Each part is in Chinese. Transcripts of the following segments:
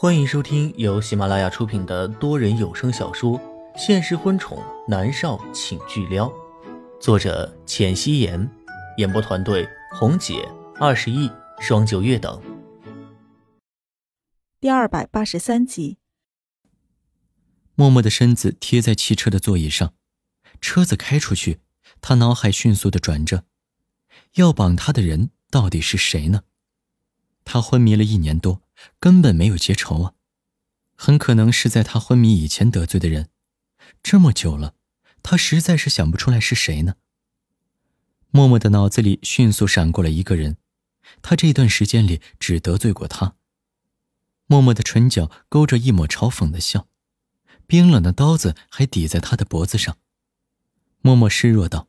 欢迎收听由喜马拉雅出品的多人有声小说《现实婚宠男少请巨撩》，作者：浅汐颜，演播团队：红姐、二十亿、双九月等。第二百八十三集，默默的身子贴在汽车的座椅上，车子开出去，他脑海迅速的转着，要绑他的人到底是谁呢？他昏迷了一年多，根本没有结仇啊，很可能是在他昏迷以前得罪的人。这么久了，他实在是想不出来是谁呢。默默的脑子里迅速闪过了一个人，他这段时间里只得罪过他。默默的唇角勾着一抹嘲讽的笑，冰冷的刀子还抵在他的脖子上。默默示弱道：“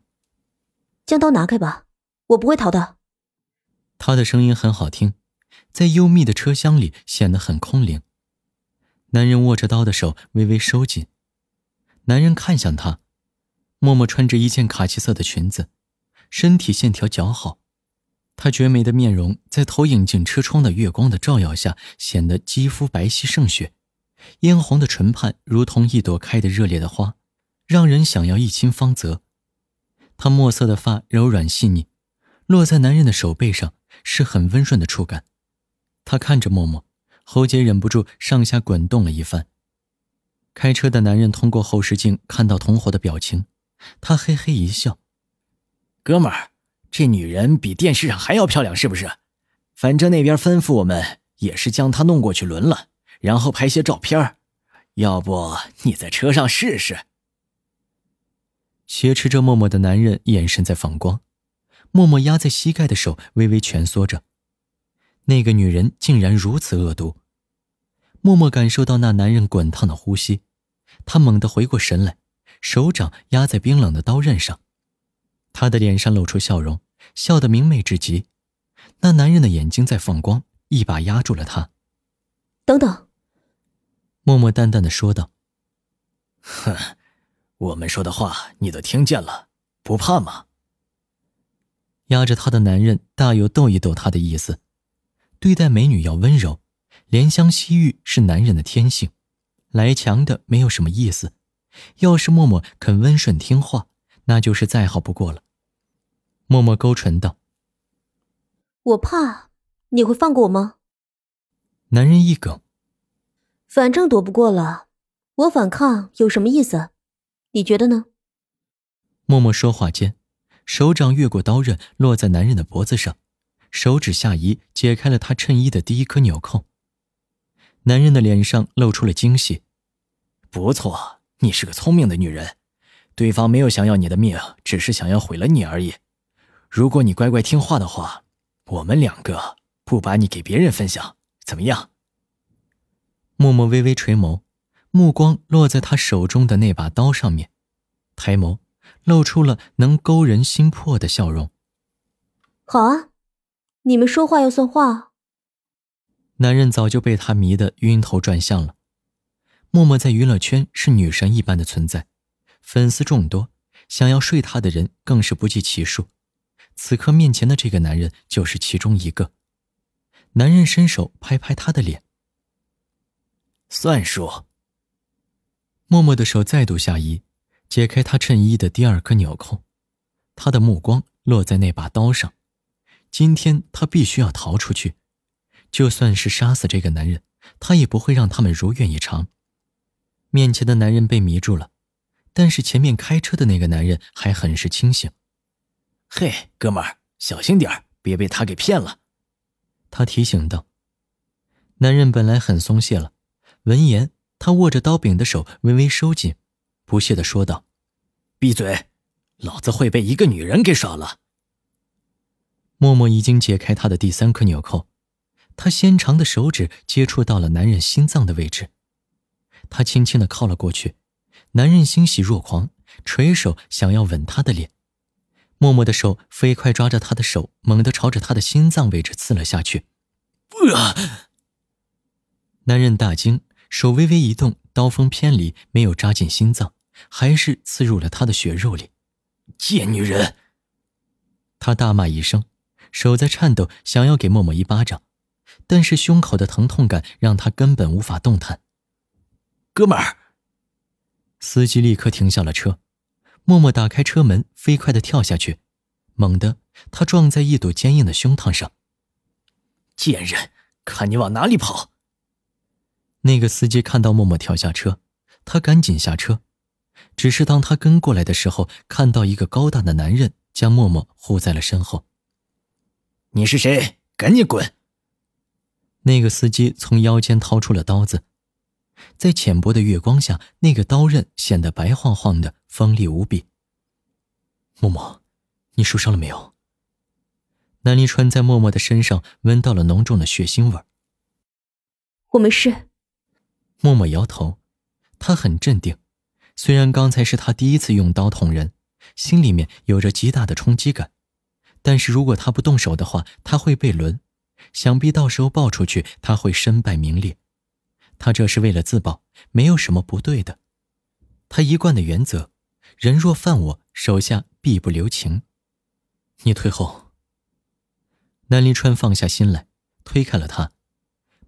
将刀拿开吧，我不会逃的。”他的声音很好听。在幽密的车厢里显得很空灵。男人握着刀的手微微收紧。男人看向他，默默穿着一件卡其色的裙子，身体线条姣好。她绝美的面容在投影进车窗的月光的照耀下，显得肌肤白皙胜雪。嫣红的唇畔如同一朵开得热烈的花，让人想要一亲芳泽。她墨色的发柔软细腻，落在男人的手背上是很温润的触感。他看着默默，喉结忍不住上下滚动了一番。开车的男人通过后视镜看到同伙的表情，他嘿嘿一笑：“哥们儿，这女人比电视上还要漂亮，是不是？反正那边吩咐我们也是将她弄过去轮了，然后拍些照片要不你在车上试试？”挟持着默默的男人眼神在放光，默默压在膝盖的手微微蜷缩着。那个女人竟然如此恶毒。默默感受到那男人滚烫的呼吸，他猛地回过神来，手掌压在冰冷的刀刃上。他的脸上露出笑容，笑得明媚至极。那男人的眼睛在放光，一把压住了他。等等，默默淡淡的说道：“哼，我们说的话你都听见了，不怕吗？”压着他的男人大有逗一逗他的意思。对待美女要温柔，怜香惜玉是男人的天性，来强的没有什么意思。要是默默肯温顺听话，那就是再好不过了。默默勾唇道：“我怕你会放过我吗？”男人一梗：“反正躲不过了，我反抗有什么意思？你觉得呢？”默默说话间，手掌越过刀刃，落在男人的脖子上。手指下移，解开了他衬衣的第一颗纽扣。男人的脸上露出了惊喜。不错，你是个聪明的女人。对方没有想要你的命，只是想要毁了你而已。如果你乖乖听话的话，我们两个不把你给别人分享，怎么样？默默微微垂眸，目光落在他手中的那把刀上面，抬眸，露出了能勾人心魄的笑容。好啊。你们说话要算话。男人早就被他迷得晕头转向了。默默在娱乐圈是女神一般的存在，粉丝众多，想要睡她的人更是不计其数。此刻面前的这个男人就是其中一个。男人伸手拍拍她的脸，算数。默默的手再度下移，解开他衬衣的第二颗纽扣，他的目光落在那把刀上。今天他必须要逃出去，就算是杀死这个男人，他也不会让他们如愿以偿。面前的男人被迷住了，但是前面开车的那个男人还很是清醒。嘿，哥们儿，小心点别被他给骗了。他提醒道。男人本来很松懈了，闻言，他握着刀柄的手微微收紧，不屑的说道：“闭嘴，老子会被一个女人给耍了。”默默已经解开他的第三颗纽扣，他纤长的手指接触到了男人心脏的位置，他轻轻的靠了过去，男人欣喜若狂，垂手想要吻她的脸，默默的手飞快抓着他的手，猛地朝着他的心脏位置刺了下去。啊！男人大惊，手微微一动，刀锋偏离，没有扎进心脏，还是刺入了他的血肉里。贱女人！他大骂一声。手在颤抖，想要给默默一巴掌，但是胸口的疼痛感让他根本无法动弹。哥们儿，司机立刻停下了车，默默打开车门，飞快的跳下去，猛地，他撞在一堵坚硬的胸膛上。贱人，看你往哪里跑！那个司机看到默默跳下车，他赶紧下车，只是当他跟过来的时候，看到一个高大的男人将默默护在了身后。你是谁？赶紧滚！那个司机从腰间掏出了刀子，在浅薄的月光下，那个刀刃显得白晃晃的，锋利无比。默默，你受伤了没有？南离川在默默的身上闻到了浓重的血腥味儿。我没事。默默摇头，他很镇定。虽然刚才是他第一次用刀捅人，心里面有着极大的冲击感，但是如果他不动手的话，他会被轮，想必到时候爆出去，他会身败名裂。他这是为了自保，没有什么不对的。他一贯的原则：人若犯我，手下必不留情。你退后。南离川放下心来，推开了他。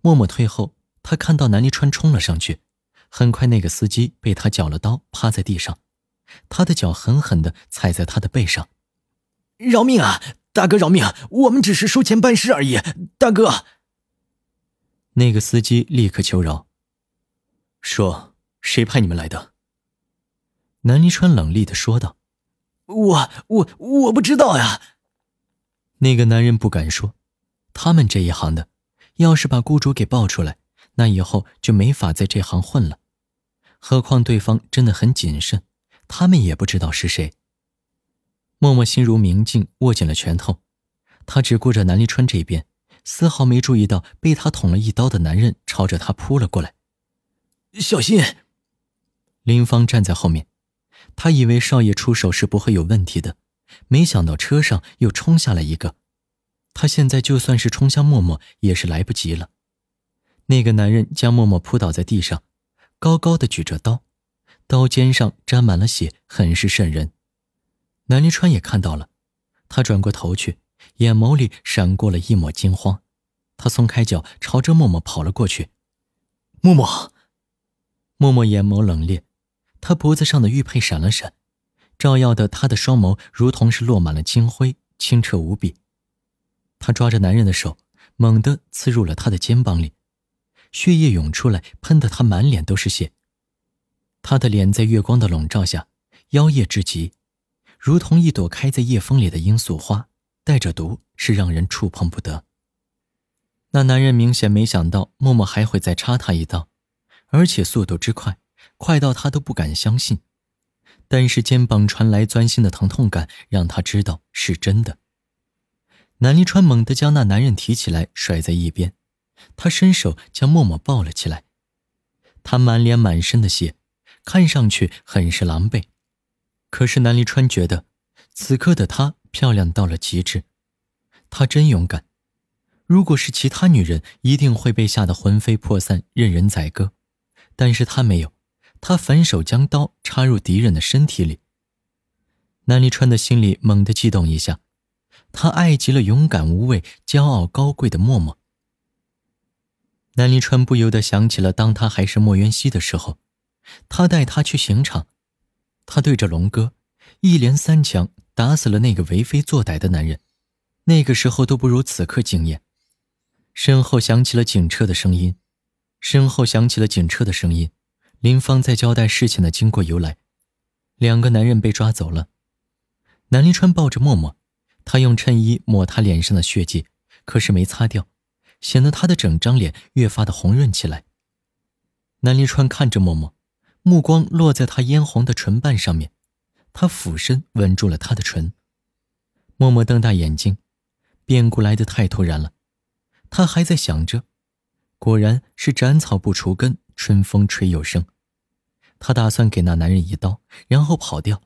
默默退后，他看到南离川冲了上去，很快那个司机被他绞了刀，趴在地上，他的脚狠狠地踩在他的背上。饶命啊，大哥饶命！我们只是收钱办事而已，大哥。那个司机立刻求饶，说：“谁派你们来的？”南离川冷厉的说道：“我我我不知道呀。”那个男人不敢说，他们这一行的，要是把雇主给爆出来，那以后就没法在这行混了。何况对方真的很谨慎，他们也不知道是谁。默默心如明镜，握紧了拳头，他只顾着南离川这边，丝毫没注意到被他捅了一刀的男人朝着他扑了过来。小心！林芳站在后面，他以为少爷出手是不会有问题的。没想到车上又冲下来一个，他现在就算是冲向默默也是来不及了。那个男人将默默扑倒在地上，高高的举着刀，刀尖上沾满了血，很是瘆人。南离川也看到了，他转过头去，眼眸里闪过了一抹惊慌，他松开脚，朝着默默跑了过去。默默，默默眼眸冷冽，他脖子上的玉佩闪了闪。照耀的他的双眸如同是落满了金辉，清澈无比。他抓着男人的手，猛地刺入了他的肩膀里，血液涌出来，喷得他满脸都是血。他的脸在月光的笼罩下，妖艳至极，如同一朵开在夜风里的罂粟花，带着毒，是让人触碰不得。那男人明显没想到默默还会再插他一刀，而且速度之快，快到他都不敢相信。但是肩膀传来钻心的疼痛感，让他知道是真的。南离川猛地将那男人提起来，甩在一边，他伸手将默默抱了起来。他满脸满身的血，看上去很是狼狈。可是南离川觉得，此刻的她漂亮到了极致。她真勇敢。如果是其他女人，一定会被吓得魂飞魄散，任人宰割。但是她没有。他反手将刀插入敌人的身体里。南离川的心里猛地悸动一下，他爱极了勇敢无畏、骄傲高贵的默默。南离川不由得想起了当他还是莫渊熙的时候，他带他去刑场，他对着龙哥一连三枪打死了那个为非作歹的男人，那个时候都不如此刻惊艳。身后响起了警车的声音，身后响起了警车的声音。林芳在交代事情的经过由来，两个男人被抓走了。南临川抱着默默，他用衬衣抹他脸上的血迹，可是没擦掉，显得他的整张脸越发的红润起来。南临川看着默默，目光落在他嫣红的唇瓣上面，他俯身吻住了她的唇。默默瞪大眼睛，变故来得太突然了，他还在想着，果然是斩草不除根。春风吹又生，他打算给那男人一刀，然后跑掉。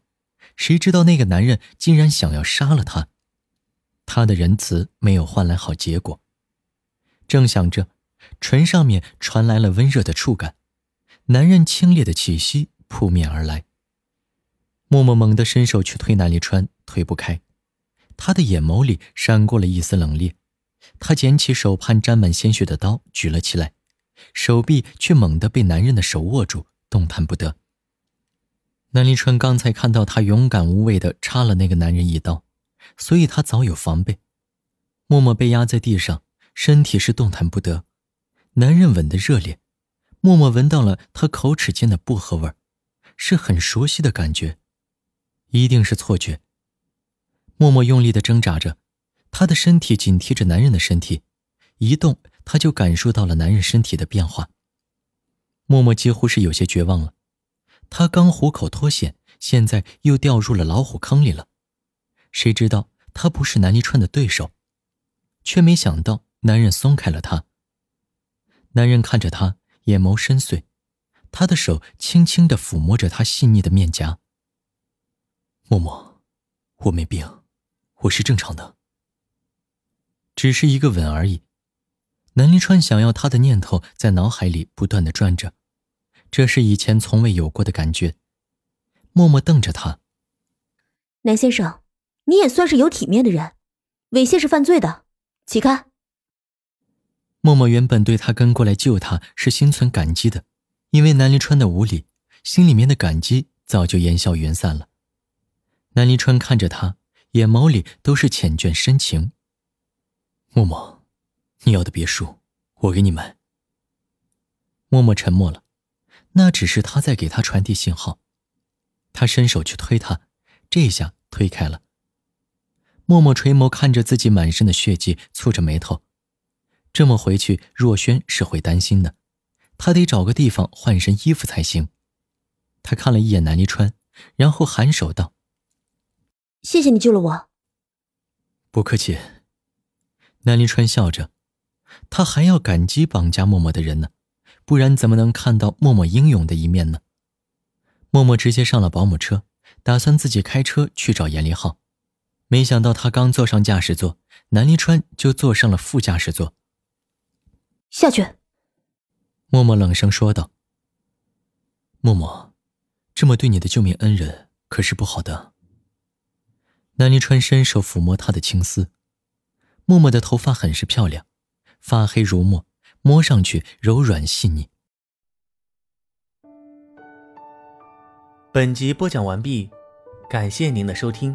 谁知道那个男人竟然想要杀了他。他的仁慈没有换来好结果。正想着，唇上面传来了温热的触感，男人清冽的气息扑面而来。默默猛地伸手去推南离川，推不开。他的眼眸里闪过了一丝冷冽，他捡起手畔沾满鲜血的刀，举了起来，手臂却猛地被男人的手握住，动弹不得。南离川刚才看到他勇敢无畏地插了那个男人一刀，所以他早有防备。默默被压在地上，身体是动弹不得。男人吻得热烈，默默闻到了他口齿间的薄荷味儿，是很熟悉的感觉，一定是错觉。默默用力的挣扎着。他的身体紧贴着男人的身体，一动他就感受到了男人身体的变化。默默几乎是有些绝望了，他刚虎口脱险，现在又掉入了老虎坑里了。谁知道他不是南离川的对手，却没想到男人松开了他。男人看着他，眼眸深邃，他的手轻轻地抚摸着她细腻的面颊。默默，我没病，我是正常的。只是一个吻而已，南临川想要他的念头在脑海里不断的转着，这是以前从未有过的感觉。默默瞪着他，南先生，你也算是有体面的人，猥亵是犯罪的，起开。默默原本对他跟过来救他是心存感激的，因为南临川的无礼，心里面的感激早就烟消云散了。南临川看着他，眼眸里都是缱绻深情。默默，你要的别墅，我给你买。默默沉默了，那只是他在给他传递信号。他伸手去推他，这下推开了。默默垂眸看着自己满身的血迹，蹙着眉头。这么回去，若轩是会担心的，他得找个地方换身衣服才行。他看了一眼南离川，然后颔首道：“谢谢你救了我。”不客气。南离川笑着，他还要感激绑架默默的人呢，不然怎么能看到默默英勇的一面呢？默默直接上了保姆车，打算自己开车去找严立浩，没想到他刚坐上驾驶座，南离川就坐上了副驾驶座。下去。默默冷声说道：“默默，这么对你的救命恩人可是不好的。”南临川伸手抚摸他的青丝。默默的头发很是漂亮，发黑如墨，摸上去柔软细腻。本集播讲完毕，感谢您的收听。